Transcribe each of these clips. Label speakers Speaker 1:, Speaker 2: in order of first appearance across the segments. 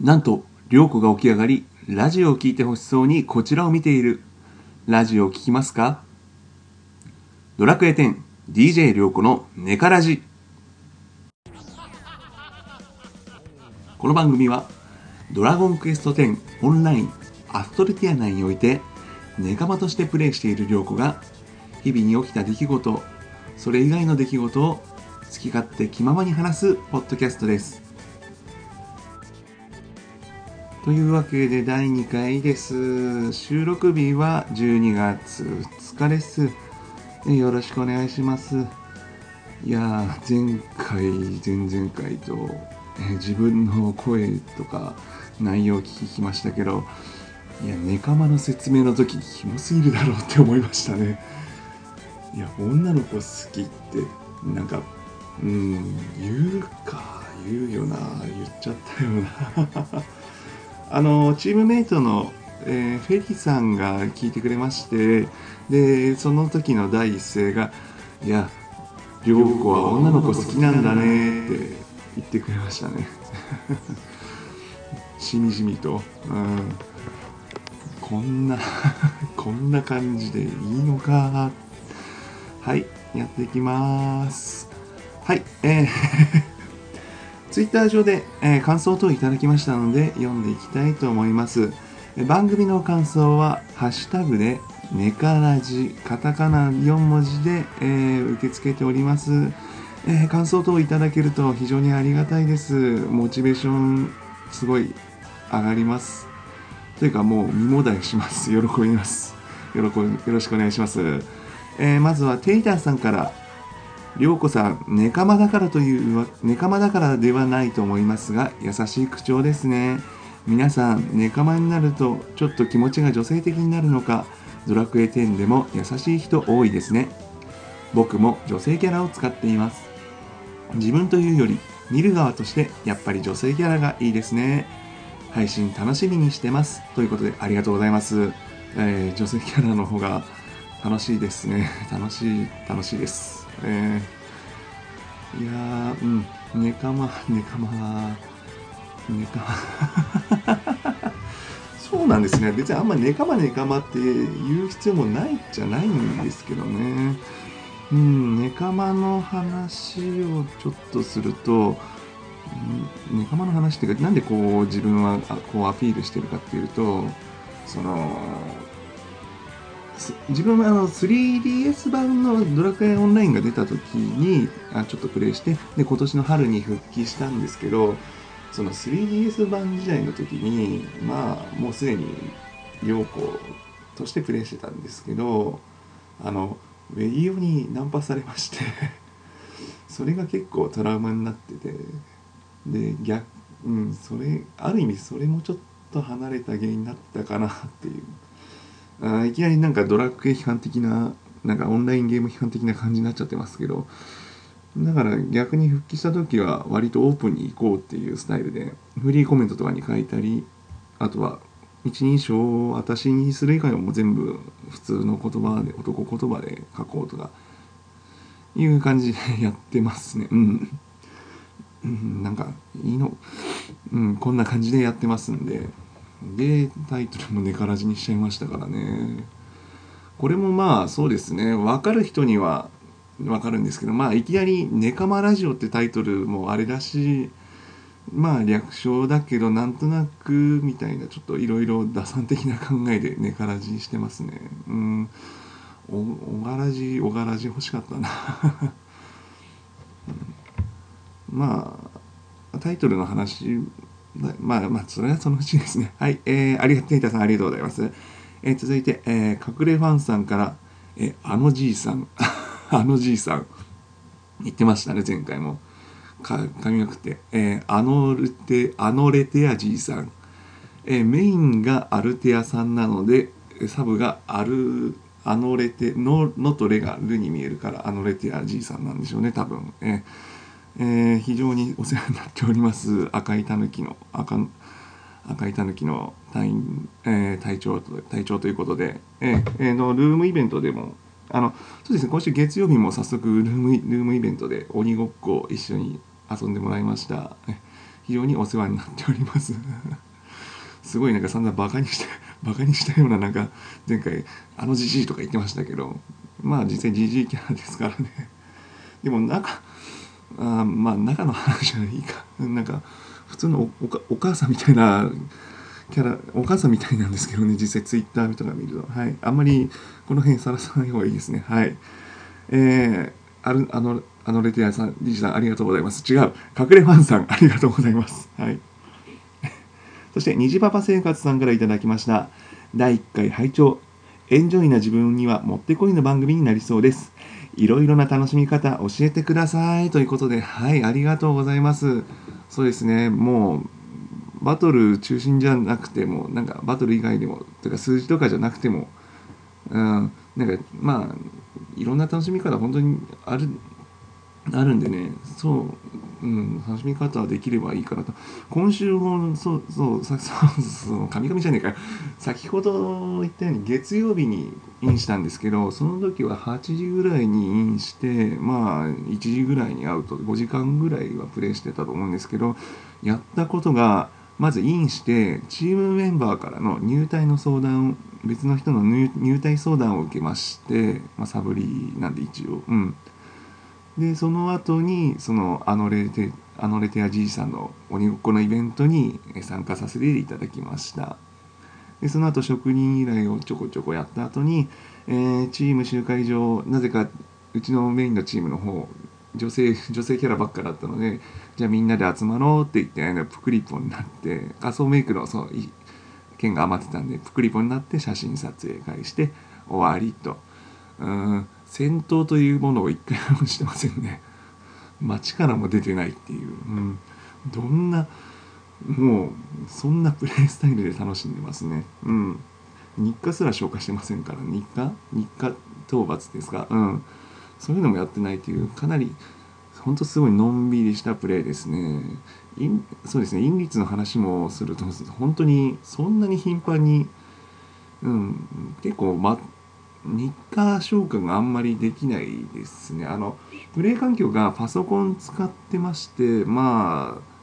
Speaker 1: なんと、涼子が起き上がり、ラジオを聞いてほしそうにこちらを見ている。ラジオを聞きますか？ドラクエ10、DJ 涼子のネカラジ。この番組は、ドラゴンクエスト10オンラインアストルティア内において、ネカマとしてプレイしている涼子が、日々に起きた出来事、それ以外の出来事を好き勝手気ままに話すポッドキャストです。というわけで第2回です。収録日は12月2日です。よろしくお願いします。いや、前回、前々回と、え自分の声とか内容を聞きましたけど、いや、ネカマの説明の時、キモすぎるだろうって思いましたね。いや、女の子好きって、なんか、うん、言うか、言うよな、言っちゃったよな。あのチームメイトの、えーフェリーさんが聞いてくれましてでその時の第一声が「いや涼子は女の子好きなんだね」って言ってくれましたね。しみじみと、うん、こんな こんな感じでいいのか。はいやっていきます。はいえー。ツイッター上で、えー感想等いただきましたので読んでいきたいと思います。え番組の感想は、ハッシュタグで、ネカラジ、カタカナ4文字で、えー受け付けております、えー感想等いただけると非常にありがたいです。モチベーション、すごい上がります。というか、もう、身もだえします。喜びます。よろよろしくお願いします。えーまずは、テイターさんから、涼子さん、ネカマだからという、ネカマだからではないと思いますが、優しい口調ですね。皆さん、ネカマになると、ちょっと気持ちが女性的になるのか、ドラクエ10でも優しい人多いですね。僕も女性キャラを使っています。自分というより、見る側として、やっぱり女性キャラがいいですね。配信楽しみにしてます。ということで、ありがとうございます。えー女性キャラの方が楽しいですね。楽しい、楽しいです。えーいやー、うん、ネカマ、ネカマ、ネカマ。そうなんですね。別にあんまネカマネカマって言う必要もないじゃないんですけどね。うん、ネカマの話をちょっとすると、うんネカマの話っていうか、なんでこう自分はこうアピールしてるかっていうと、その、自分はあの 3DS 版のドラクエオンラインが出た時にあちょっとプレイしてで今年の春に復帰したんですけどその 3DS 版時代の時にまあもうすでに陽子としてプレイしてたんですけどあのウェイオにナンパされまして それが結構トラウマになっててで逆うんそれある意味それもちょっと離れた原因になったかなっていう。あいきなりなんかドラクエ批判的ななんかオンラインゲーム批判的な感じになっちゃってますけどだから逆に復帰した時は割とオープンに行こうっていうスタイルでフリーコメントとかに書いたりあとは一人称を私にする以外はもう全部普通の言葉で男言葉で書こうとかいう感じでやってますね。うん、うん、なんかいいの。うんこんな感じでやってますんで。でタイトルもネカラジにしちゃいましたからね。これもまあそうですね。分かる人には分かるんですけどまあいきなり「ネカマラジオ」ってタイトルもあれだしまあ略称だけどなんとなくみたいなちょっといろいろ打算的な考えでネカラジしてますね。うん。おおがらじおがらじ欲しかったな、う んまあタイトルの話まあまあそれはそのうちですね。はい。えー、ありがとうテイタさんありがとうございます。えー続いて、えー隠れファンさんから、えーあのじいさん。あのじいさん。言ってましたね前回も。か髪がくって、えーあのルテあのレテアじいさん、えーメインがアルテアさんなのでサブがアルあのレテののとレがルに見えるからあのレテアじいさんなんでしょうね多分、えーえー非常にお世話になっております。赤いたぬきの赤赤いたぬきの隊員、えー隊長と隊長ということで、えーえーのルームイベントでもあのそうですね今週月曜日も早速ルームルームイベントで鬼ごっこを一緒に遊んでもらいました。非常にお世話になっております。すごいなんか散々バカにしてバカにしたようななんか前回あのじじいとか言ってましたけどまあ実際じじいキャラですからね。でも中あまあ中の話はいいか。なんか普通のおお母さんみたいなキャラお母さんみたいなんですけどね実際ツイッターとか見るとはい。あんまりこの辺さらさない方がいいですね。はい。えー、あるあのあのレティアさんリジさんありがとうございます。違う。隠れファンさんありがとうございます。はい。そして虹パパ生活さんからいただきました。第1回拝聴。エンジョイな自分にはもってこいの番組になりそうです。いろいろな楽しみ方教えてください。ということではいありがとうございます。そうですねもうバトル中心じゃなくてもなんかバトル以外でもとか数字とかじゃなくてもうんなんかまあいろんな楽しみ方本当にあるあるんでねそううん、楽しみ方はできればいいかなと。今週も、そう、そう、さそうそう、神々じゃねえかよ。先ほど言ったように月曜日にインしたんですけど、その時は8時ぐらいにインして、まあ、1時ぐらいに会うと5時間ぐらいはプレイしてたと思うんですけど、やったことが、まずインしてチームメンバーからの入隊の相談別の人の入隊相談を受けまして、まあ、サブリーなんで一応うんでその後にそのあのレテあのレテアじいさんの鬼ごっこのイベントに参加させていただきました。でその後職人依頼をちょこちょこやった後に、えー、チーム集会場なぜかうちのメインのチームの方女性女性キャラばっかだったのでじゃあみんなで集まろうって言って、ね、プクリポになって仮想メイクのその剣が余ってたんでプクリポになって写真撮影会して終わりと。うん。戦闘というものを一回もしてませんね。街からも出てないっていう、うん、どんなもうそんなプレイスタイルで楽しんでますね。うん。日課すら消化してませんから。日課？日課討伐ですか？うん。そういうのもやってないっていうかなりほんとすごいのんびりしたプレイですね。そうですね。因率の話もすると本当にそんなに頻繁にうん。結構ま日課消化があんまりできないですね。あの、プレイ環境がパソコン使ってまして、まあ、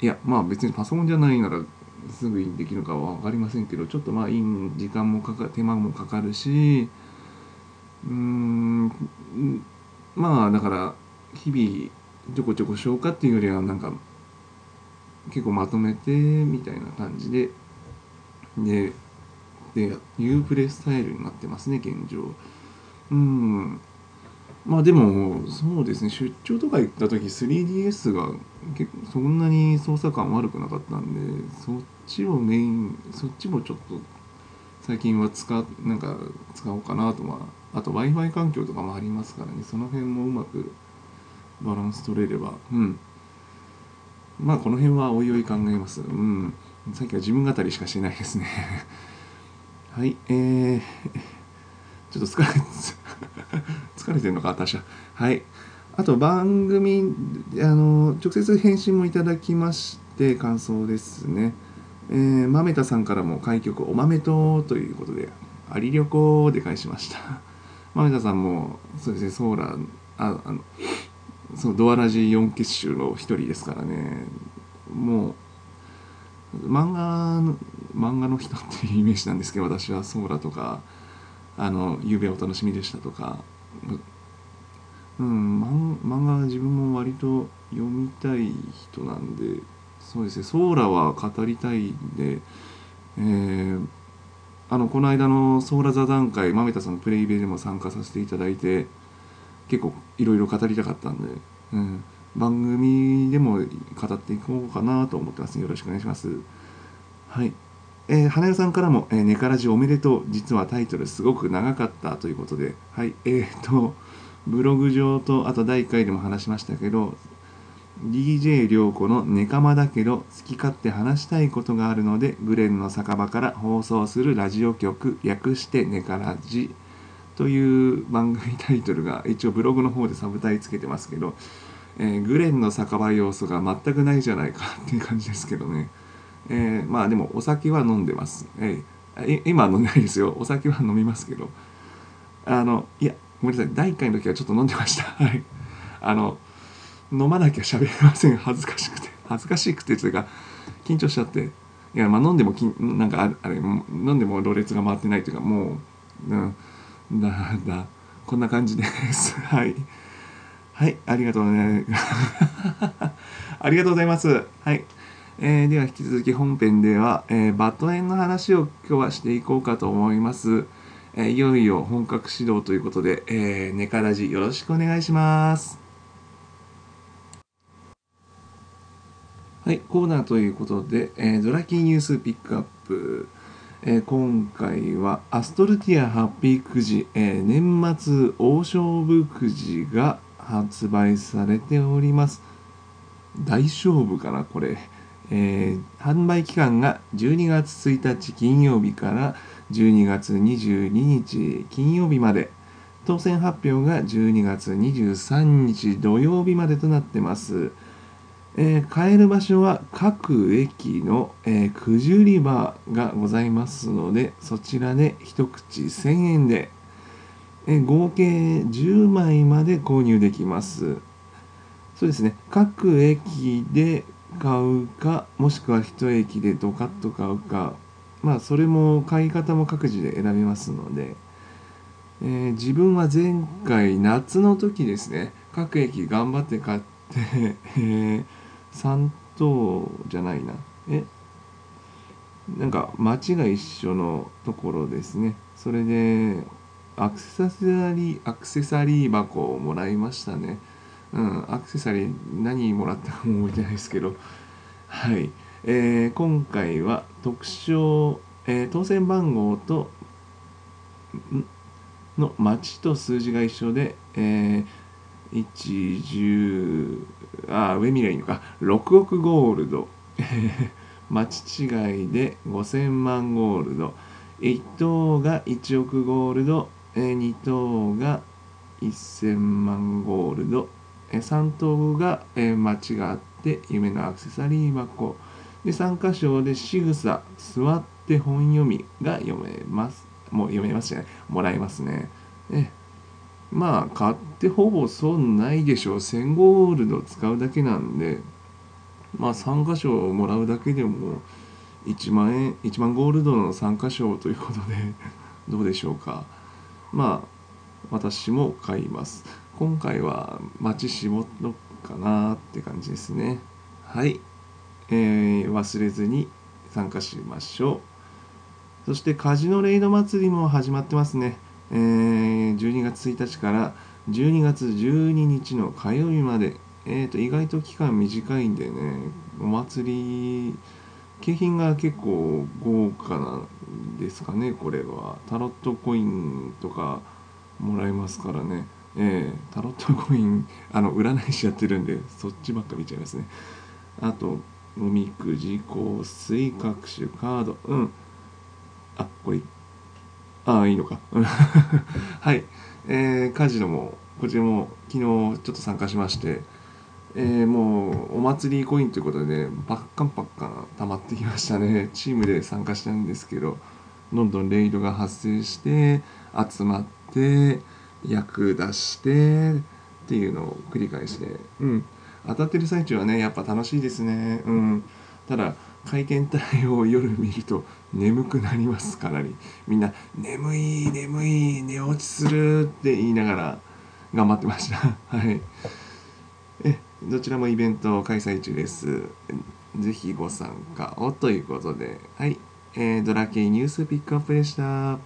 Speaker 1: いや、まあ別にパソコンじゃないならすぐにできるかは分かりませんけど、ちょっとまあ、いい時間もかか、手間もかかるし、うーん、まあだから、日々、ちょこちょこ消化っていうよりは、なんか、結構まとめて、みたいな感じで、で、でいうプレスタイルになってますね現状。うん。まあでもそうですね出張とか行った時 3DS が結構そんなに操作感悪くなかったんでそっちをメインそっちもちょっと最近は使なんか使おうかなとはあと w i f i 環境とかもありますからねその辺もうまくバランス取れれば。うん。まあこの辺はおいおい考えます。うん。さっきは自分語りしかしてないですね。はい、えー、ちょっと疲れ、疲れてるのか、私は。はい。あと、番組、あの、直接返信もいただきまして、感想ですね。えー、豆田さんからも開局、お豆とということで、あり旅行で返しました。豆田さんも、そうですね、ソーラー、あ、あの、そのドアラジ4結集の一人ですからね、もう、漫画の漫画の人っていうイメージなんですけど私はソーラとかあの「ゆうべお楽しみでした」とか。うん漫画は自分も割と読みたい人なんでそうですね。ソーラは語りたいんでえー、あのこの間のソーラ座談会豆田さんのプレイベでも参加させていただいて結構いろいろ語りたかったんで、うん、番組でも語っていこうかなと思ってます。よろしくお願いします。はい。えー、花代さんからも、えー、ネカラジおめでとう。実はタイトルすごく長かったということで、はい。えー、と、ブログ上と、あと第1回でも話しましたけど、DJ 涼子のネカマだけど好き勝手話したいことがあるのでグレンの酒場から放送するラジオ局略してネカラジという番組タイトルが一応ブログの方でサブタイつけてますけどえー、グレンの酒場要素が全くないじゃないかっていう感じですけどね、えー、まあでもお酒は飲んでます、えー、今飲んでないですよ。お酒は飲みますけど。あのいやごめんなさい第1回の時はちょっと飲んでました。はい。あの飲まなきゃ喋れません。恥ずかしくて。恥ずかしくてというか緊張しちゃって。いやまあ飲んでもきなんかあれ飲んでもろれつが回ってないというかもう、うん、だだこんな感じです。はい。はいありがとうねありがとうございますはいえー、では引き続き本編では、えー、バットエンの話を今日はしていこうかと思います。えー、いよいよ本格指導ということで、えー、ネカラジよろしくお願いします。はい、コーナーということで、えー、ドラキーニュースピックアップ。えー、今回はアストルティアハッピーくじ、えー、年末大勝負くじが発売されております。大勝負かな、これ。えー、販売期間が12月1日金曜日から12月22日金曜日まで当選発表が12月23日土曜日までとなってます、えー、買える場所は各駅の、えー、くじ売り場がございますのでそちらで一口1000円で、え、合計10枚まで購入できます。そうですね。各駅で買うかもしくは一駅でドカッと買うかまあそれも買い方も各自で選べますので、えー、自分は前回夏の時ですね各駅頑張って買って、えー、3等じゃないな。えなんか町が一緒のところですね。それでアクセサリーアクセサリー箱をもらいましたね。うん、アクセサリー何もらったかも覚えてないですけど、はい。えー、今回は特徴、えー、当選番号と、の町と数字が一緒で、えー、1、10、あ、上見りゃいいのか、6億ゴールド、町違いで5000万ゴールド、1等が1億ゴールド、えー、2等が1000万ゴールド、え3等が、え間違って夢のアクセサリー箱。で3箇所で仕草座って本読みが読めます。もう読めますじゃない。もらえますね。えまあ買ってほぼ損ないでしょう。1000ゴールド使うだけなんで。まあ3箇所もらうだけでも1万円1万ゴールドの3箇所ということでどうでしょうか。まあ私も買います。今回は町絞ろうかなって感じですね。はい、えー、忘れずに参加しましょう。そしてカジノレイド祭りも始まってますね、えー、12月1日から12月12日の火曜日まで。えーと、意外と期間短いんでねお祭り景品が結構豪華なんですかねこれは。タロットコインとかもらえますからね。えー、タロットコインあの占い師やってるんでそっちばっか見ちゃいますね。あとおみくじ香水各種カード。うん。あこれああいいのか。はい、えー、カジノもこちらも昨日ちょっと参加しましてえー、もうお祭りコインということでねバッカンバッカン溜まってきましたね。チームで参加したんですけどどんどんレイドが発生して集まって役出してっていうのを繰り返して、うん、当たってる最中はねやっぱ楽しいですね、うん、ただ会見帯を夜見ると眠くなりますかなりみんな「眠い眠い寝落ちする」って言いながら頑張ってました。はい。えどちらもイベント開催中です。ぜひご参加をということで。はい、えー、ドラケイニュースピックアップでした。は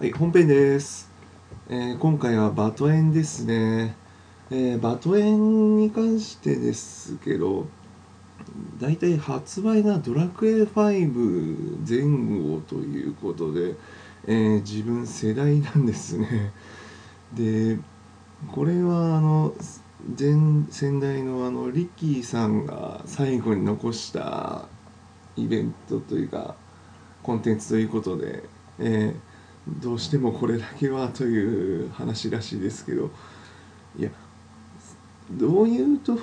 Speaker 1: い、本編です、えー、今回はバトエンですね、えー、バトエンに関してですけど大体発売がドラクエ5前後ということで、えー、自分世代なんですね。でこれはあの前先代のあのリッキーさんが最後に残したイベントというかコンテンツということで、えーどうしてもこれだけはという話らしいですけどいやどういうと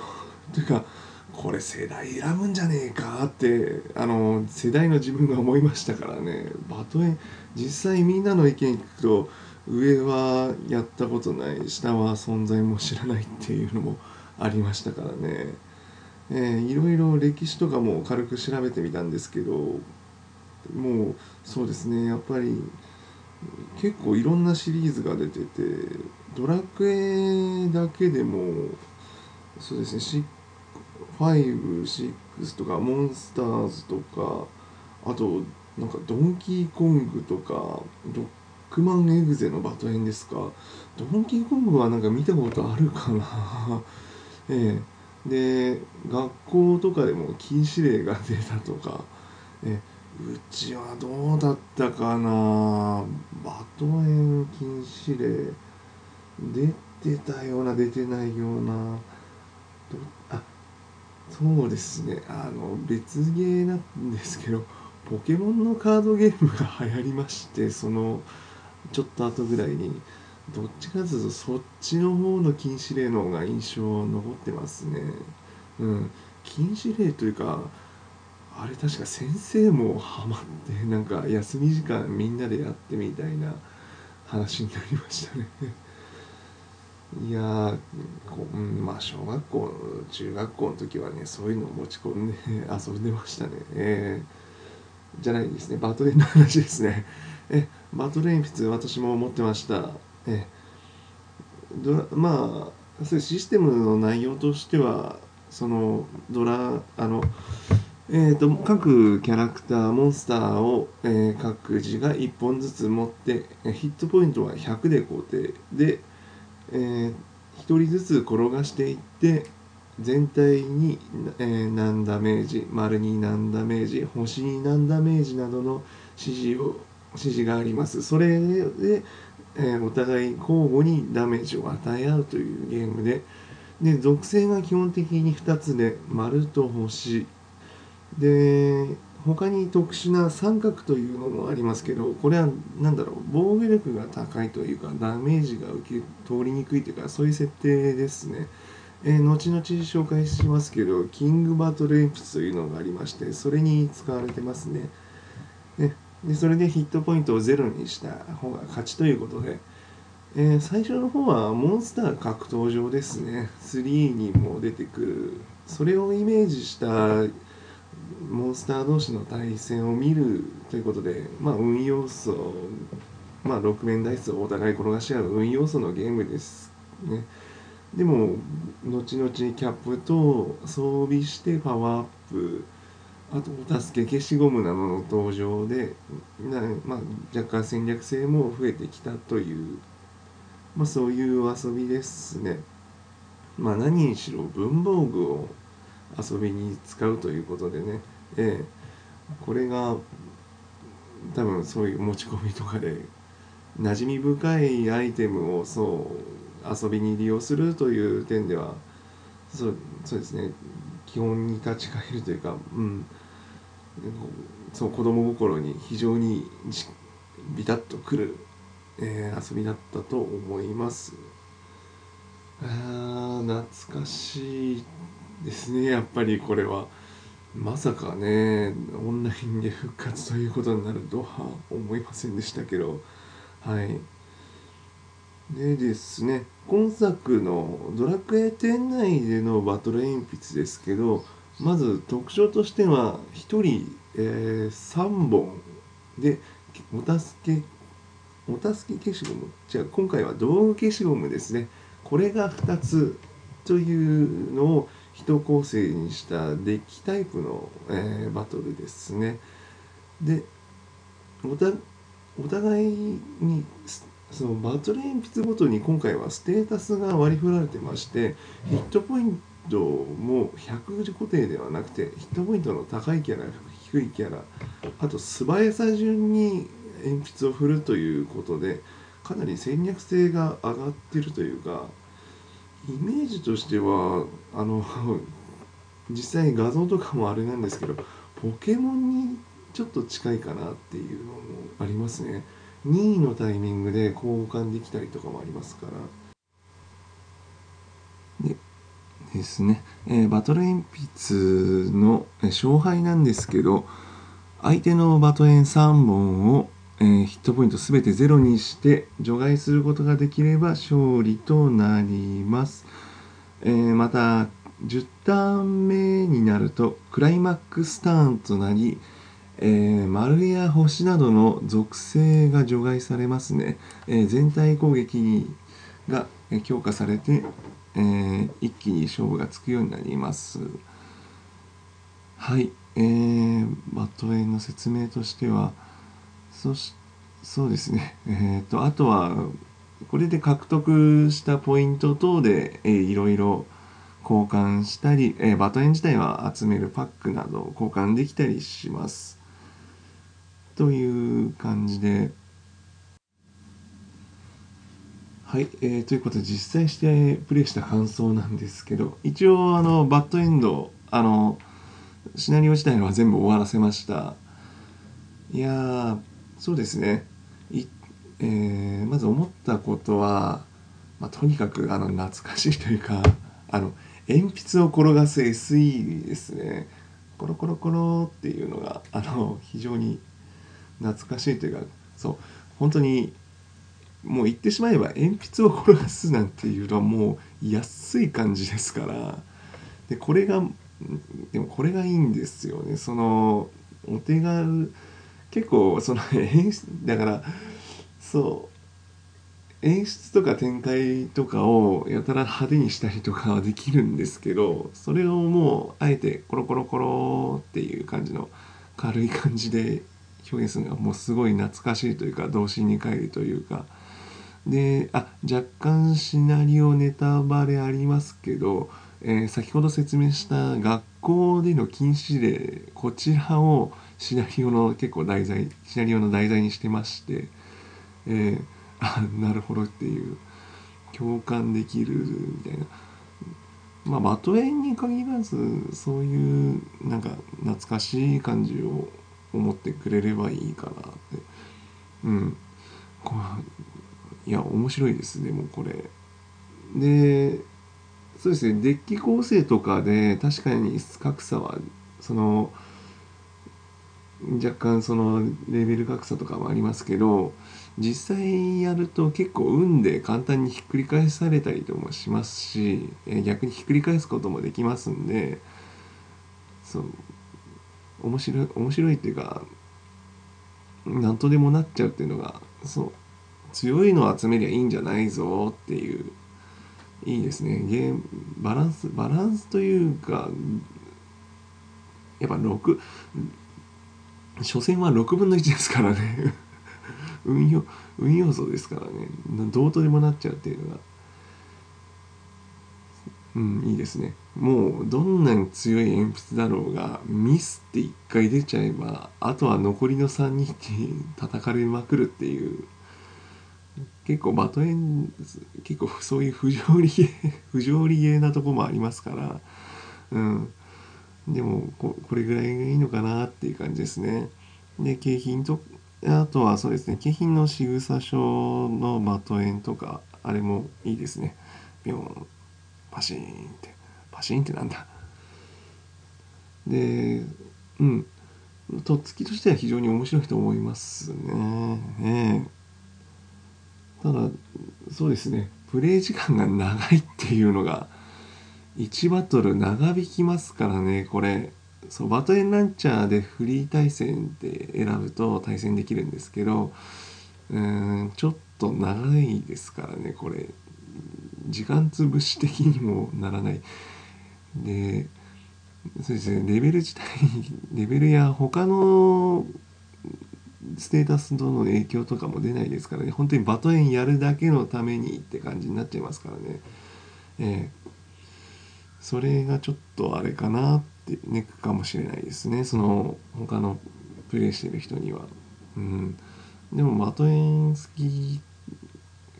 Speaker 1: というかこれ世代選ぶんじゃねえかってあの世代の自分が思いましたからね。バトエン実際みんなの意見聞くと上はやったことない下は存在も知らないっていうのもありましたからね、えー、いろいろ歴史とかも軽く調べてみたんですけどもうそうですねやっぱり結構いろんなシリーズが出ててドラクエだけでもそうですね5、6とかモンスターズとかあとなんかドンキーコングとかロックマンエグゼのバトエンですか？ドンキーコングはなんか見たことあるかな？ええ。で学校とかでも禁止令が出たとか。えうちはどうだったかな？バトエン禁止令出てたような出てないような。あそうですね。あの別ゲーなんですけどポケモンのカードゲームが流行りましてそのちょっと後ぐらいにどっちかというとそっちの方の禁止令の方が印象残ってますね。うん。禁止令というかあれ確か先生もハマってなんか休み時間みんなでやってみたいな話になりましたね。いやこう、まあ小学校中学校の時はねそういうのを持ち込んで 遊んでましたね。えー、じゃないですね。バトレの話ですね。えバトル鉛筆私も持ってました。えドラまあそういうシステムの内容としてはそのドラあのえーと、各キャラクターモンスターを、えー、各自が1本ずつ持ってヒットポイントは100で固定でえー、1人ずつ転がしていって全体に、えー、何ダメージ丸に何ダメージ星に何ダメージなどの指示を指示があります。それで、えー、お互い交互にダメージを与え合うというゲームでで属性が基本的に2つで丸と星。で他に特殊な三角というのもありますけどこれは何だろう防御力が高いというかダメージが受け通りにくいというかそういう設定ですね、えー、後々紹介しますけどキングバトル鉛筆というのがありましてそれに使われてますね。ねでそれでヒットポイントをゼロにした方が勝ちということで、えー、最初の方はモンスター格闘場ですね。3にも出てくる。それをイメージしたモンスター同士の対戦を見るということで、まあ、運要素、まあ、6面ダイスをお互い転がし合う運要素のゲームですね。でも、後々キャップと装備してパワーアップ、あとお助け消しゴムなどの登場で、まあ、若干戦略性も増えてきたという、まあ、そういう遊びですね。まあ、何にしろ文房具を遊びに使うということでね、えー、これが多分そういう持ち込みとかで馴染み深いアイテムをそう遊びに利用するという点ではそうそうですね。基本に立ち返るというか、うん、そう子供心に非常にビタッとくる、えー、遊びだったと思います。あ懐かしいですねやっぱりこれは。まさかねオンラインで復活ということになるとは思いませんでしたけど。はい。でですね今作の「ドラクエ店内でのバトル鉛筆」ですけどまず特徴としては1人、えー、3本でお助けお助け消しゴムじゃあ今回は道具消しゴムですねこれが2つというのを一構成にしたデッキタイプの、えー、バトルですね。でおたお互いにそのバトル鉛筆ごとに今回はステータスが割り振られてましてヒットポイントトも100固定ではなくてヒットポイントの高いキャラ低いキャラあと素早さ順に鉛筆を振るということでかなり戦略性が上がってるというかイメージとしてはあの 実際画像とかもあれなんですけどポケモンにちょっと近いかなっていうのもありますね。2位のタイミングで交換できたりとかもありますからでですね、えー、バトル鉛筆の勝敗なんですけど相手のバトエン3本を、えー、ヒットポイント全てゼロにして除外することができれば勝利となります、えー、また10ターン目になるとクライマックスターンとなり、えー、丸や星などの属性が除外されますね、え全体攻撃が強化されて、え一気に勝負がつくようになります。はい、えー、バットエンの説明としてはそしそうですね。えっ、とあとはこれで獲得したポイント等で、えー、いろいろ交換したり、えー、バトエン自体は集めるパックなど交換できたりします。という感じではい、えー、ということで実際してプレイした感想なんですけど一応あのバッドエンドあのシナリオ自体は全部終わらせました。いやそうですね。い、えー、まず思ったことは、まあ、とにかくあの懐かしいというかあの鉛筆を転がす SE ですね。コロコロコロっていうのがあの非常に懐かしいというかそう本当にもう言ってしまえば鉛筆を転がすなんていうのはもう安い感じですから。でこれがでもこれがいいんですよね。そのお手軽結構その 演出だからそう演出とか展開とかをやたら派手にしたりとかはできるんですけどそれをもうあえてコロコロコロっていう感じの軽い感じで表現するのがもうすごい懐かしいというか童心に帰るというかであ若干シナリオネタバレありますけどえー、先ほど説明した学校での禁止令こちらをシナリオの結構題材シナリオの題材にしてまして、えー、あなるほどっていう共感できるみたいな。まあバトエンに限らずそういうなんか懐かしい感じを思ってくれればいいかなって。うん。こいや面白いですねもうこれ。でそうですねデッキ構成とかで確かに格差はその若干そのレベル格差とかもありますけど実際やると結構運で簡単にひっくり返されたりともしますし逆にひっくり返すこともできますんでそう面白い面白いっていうか何とでもなっちゃうっていうのがそう強いのを集めりゃいいんじゃないぞっていう。いいですね。ゲームバランスバランスというかやっぱ6初戦は6分の1ですからね。運用運要素ですからね。どうとでもなっちゃうっていうのが。うんいいですね。もうどんなに強い鉛筆だろうがミスって1回出ちゃえばあとは残りの3人に叩かれまくるっていう。結構バトエン結構そういう不条理 不条理ゲーなとこもありますからうん。でもここれぐらいがいいのかなっていう感じですね。で景品とあとはそうですね景品の仕草書のバトエンとかあれもいいですね。ビョンパシーンって。パシーンってなんだ。でうん。とっつきとしては非常に面白いと思いますね。ええ。ただそうですね。プレイ時間が長いっていうのが1バトル長引きますからね。これそうバトエンランチャーでフリー対戦で選ぶと対戦できるんですけどうーんちょっと長いですからね。これ時間潰し的にもならない。でそうですね。レベル自体レベルや他のステータスとの影響とかも出ないですからね。本当にバトエンやるだけのためにって感じになっちゃいますからね。えー、それがちょっとあれかなってネックかもしれないですね。その他のプレイしてる人には。うん。でもバトエン好き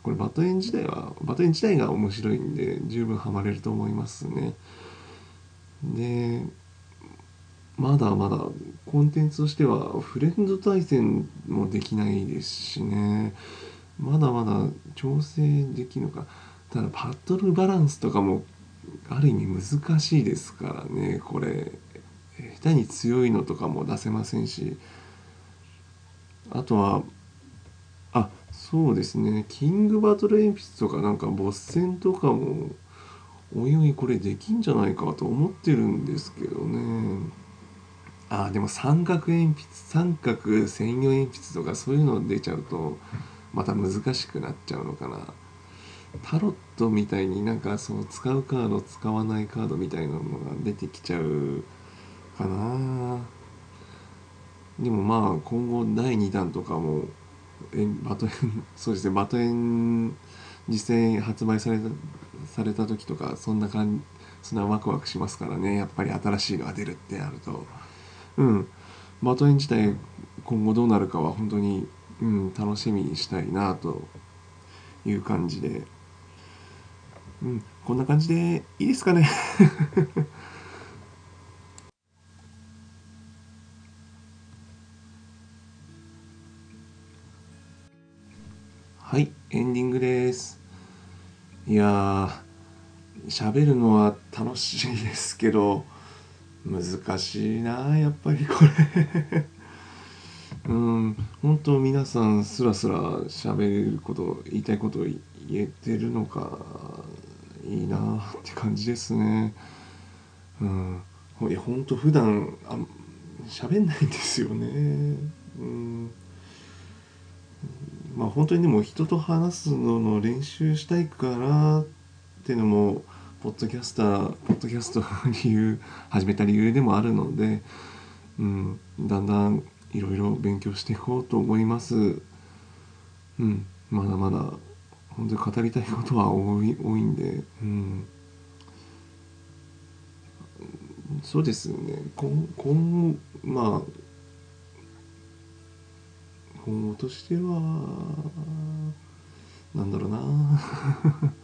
Speaker 1: これバトエン自体はバトエン自体が面白いんで十分ハマれると思いますね。でまだまだコンテンツとしてはフレンド対戦もできないですしね。まだまだ調整できるのか。ただバトルバランスとかもある意味難しいですからね。これ下手に強いのとかも出せませんし。あとはあそうですね。キングバトル鉛筆とかなんかボス戦とかもおいおいこれできんじゃないかと思ってるんですけどね。あでも三角鉛筆三角専用鉛筆とかそういうの出ちゃうとまた難しくなっちゃうのかな。タロットみたいになんかその使うカード使わないカードみたいなのが出てきちゃうかな。でもまあ今後第2弾とかもえバトエンそうですねバトエン実際発売されたされた時とかそんな感じそんなワクワクしますからね。やっぱり新しいのが出るってなると。うん。バトエン自体今後どうなるかは本当に、うん、楽しみにしたいなという感じで。うん。こんな感じでいいですかね。はいエンディングです。いや喋るのは楽しいですけど難しいなやっぱりこれ。うん本当皆さんすらすら喋ること言いたいことを言えてるのかいいなって感じですね。うん。いや本当普段あ喋んないんですよね。うん。まあ本当にでも人と話すのの練習したいからっていうのもポッドキャスターポッドキャストの理由始めた理由でもあるので、うん、だんだんいろいろ勉強していこうと思います。うん、まだまだ本当に語りたいことは多い多いんで、うん、そうですね。今今後まあ今後としてはなんだろうな。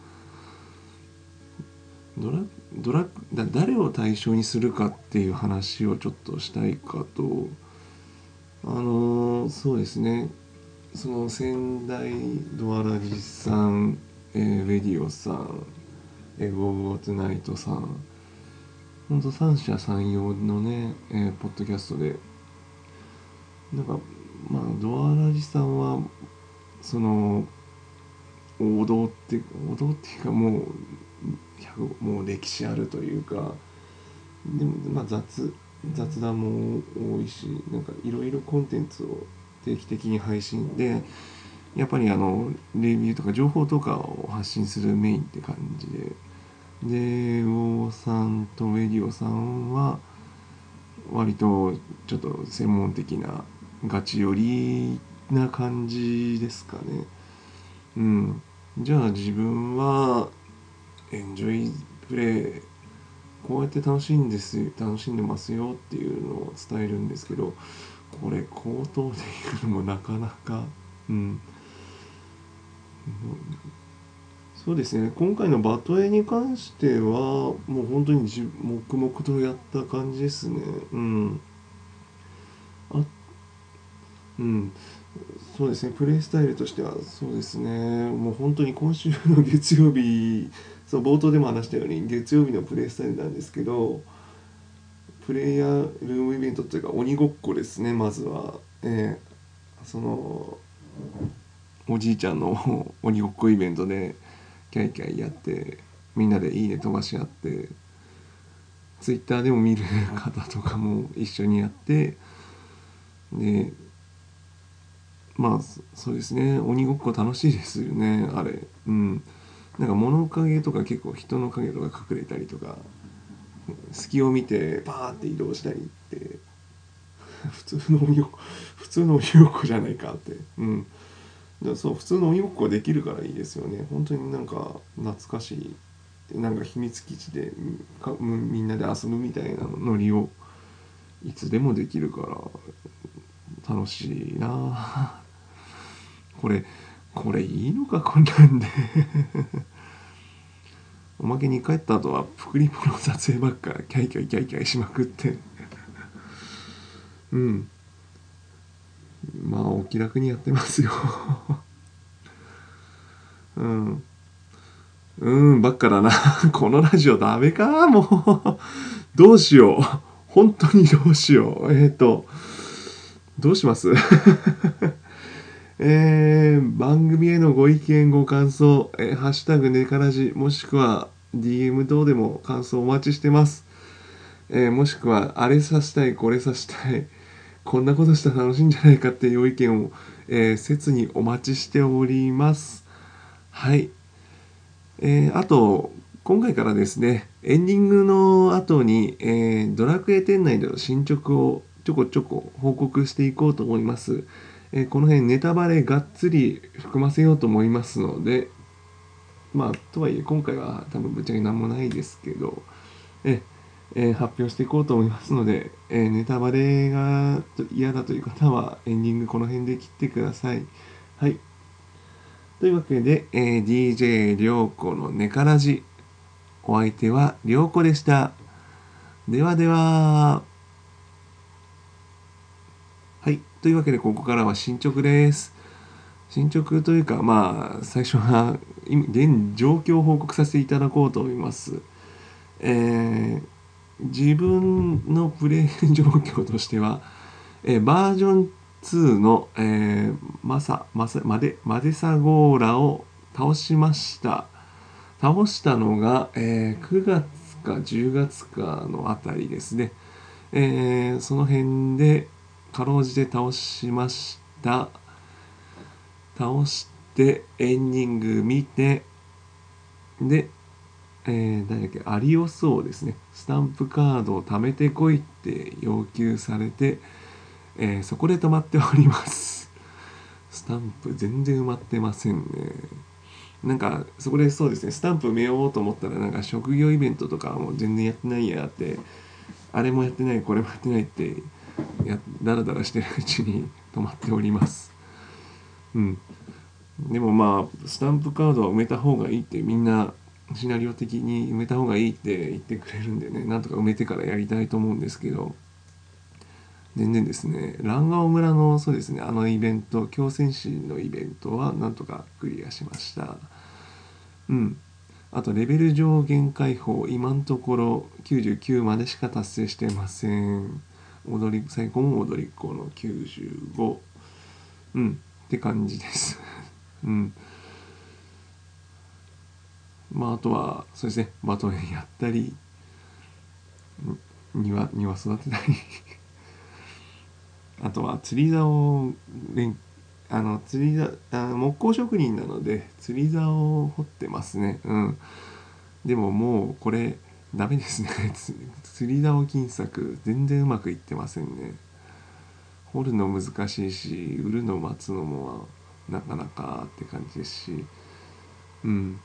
Speaker 1: ドラドラだ誰を対象にするかっていう話をちょっとしたいかと。あのそうですね。その仙台ドアラジさん、えー、ウェディオさん、えー、ウォーゴートナイトさん。ほんと三者三様のね、えー、ポッドキャストで。なんかまあドアラジさんはその王道って王道っていうかもうもう歴史あるというかでもまあ雑雑談も多いしなんかいろいろコンテンツを定期的に配信でやっぱりあのレビューとか情報とかを発信するメインって感じででウォーさんとウェディオさんは割とちょっと専門的なガチ寄りな感じですかね。うん。じゃあ自分はエンジョイプレイこうやって楽しいんです楽しんでますよっていうのを伝えるんですけどこれ口頭で言うのもなかなかうん。そうですね。今回のバトエに関してはもう本当に黙々とやった感じですね。うん。あうん。そうですね。プレイスタイルとしてはそうですね。もう本当に今週の月曜日そう冒頭でも話したように月曜日のプレイスタイルなんですけどプレイヤールームイベントというか鬼ごっこですねまずは、えー、そのおじいちゃんの 鬼ごっこイベントでキャイキャイやってみんなで「いいね」飛ばし合ってツイッターでも見る方とかも一緒にやってでまあそうですね。鬼ごっこ楽しいですよねあれ。うん。なんか物陰とか結構人の影とか隠れたりとか隙を見てバーって移動したりって 普通の鬼ごっこ普通の鬼ごっこじゃないかって。うん。だそう普通の鬼ごっこできるからいいですよね。本当になんか懐かしい。なんか秘密基地でみんなで遊ぶみたいなノリをいつでもできるから楽しいな。これこれいいのかこんなんで。おまけに帰った後はプクリポの撮影ばっかキャイキャイキャイキャイしまくって。うん。まあお気楽にやってますよ。うん。うんばっかだな。このラジオダメか？もう。どうしよう。本当にどうしよう。えっ、ー、とどうします？えー、番組へのご意見ご感想、えーハッシュタグネカラジもしくは DM 等でも感想お待ちしてます、えーもしくはあれさしたいこれさしたいこんなことしたら楽しいんじゃないかっていう意見を、えー切にお待ちしております。はい。えーあと今回からですねエンディングの後に、えードラクエ店内での進捗をちょこちょこ報告していこうと思います、えーこの辺ネタバレがっつり含ませようと思いますのでまあとはいえ今回は多分ぶっちゃけ何もないですけどええー発表していこうと思いますので、えーネタバレが嫌だという方はエンディングこの辺で切ってください。はい。というわけで、えー DJ りょうこのネカラジお相手はりょうこでした。ではでは。はい。というわけでここからは進捗です。進捗というかまあ最初は現状況を報告させていただこうと思います。えー自分のプレイ状況としては、えーバージョン2の、えーマサマサマデマデサゴーラを倒しました。倒したのが、えー9月か10月かのあたりですね、えーその辺でかろうじて倒しました。倒してエンディング見てでえー、誰だっけアリオスをですね。スタンプカードを貯めてこいって要求されて、えーそこで止まっております。スタンプ全然埋まってませんね。なんかそこでそうですね。スタンプ埋めようと思ったらなんか職業イベントとかも全然やってないやってあれもやってないこれもやってないってやだらだらしてるうちに止まっております。うん。でもまあスタンプカードは埋めた方がいいってみんなシナリオ的に埋めた方がいいって言ってくれるんでねなんとか埋めてからやりたいと思うんですけど。全然ですね蘭顔村のそうですねあのイベント強戦士のイベントはなんとかクリアしました。うん。あとレベル上限解放今のところ99までしか達成してません。踊り最高も踊りっ子の95うん。って感じです。うん。まああとはそうですね。バトルやったり。庭庭育てたり。あとは釣り竿を練あの釣りざあ木工職人なので釣り竿を掘ってますね。うん。でももうこれダメですね。釣り竿金策全然うまくいってませんね。掘るの難しいし売るの待つのもなかなかって感じですし。うん。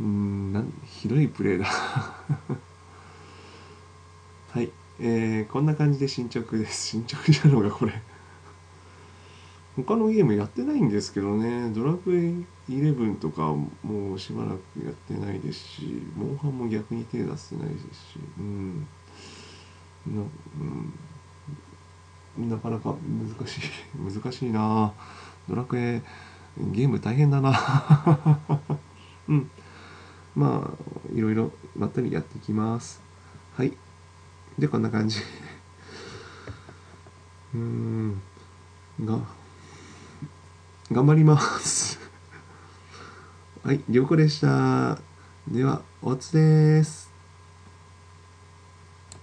Speaker 1: うんなんひどいプレーだ。はい。えー、こんな感じで進捗です。進捗じゃのがこれ。他のゲームやってないんですけどね。ドラクエ11とかもうしばらくやってないですしモンハンも逆に手出してないですし。うん。な,、うん、なかなか難しい。難しいな。ドラクエゲーム大変だな。うん。まあいろいろまったりやっていきます。はい。でこんな感じ。うーん。が頑張りますはい、りょうこでした。では、おつです。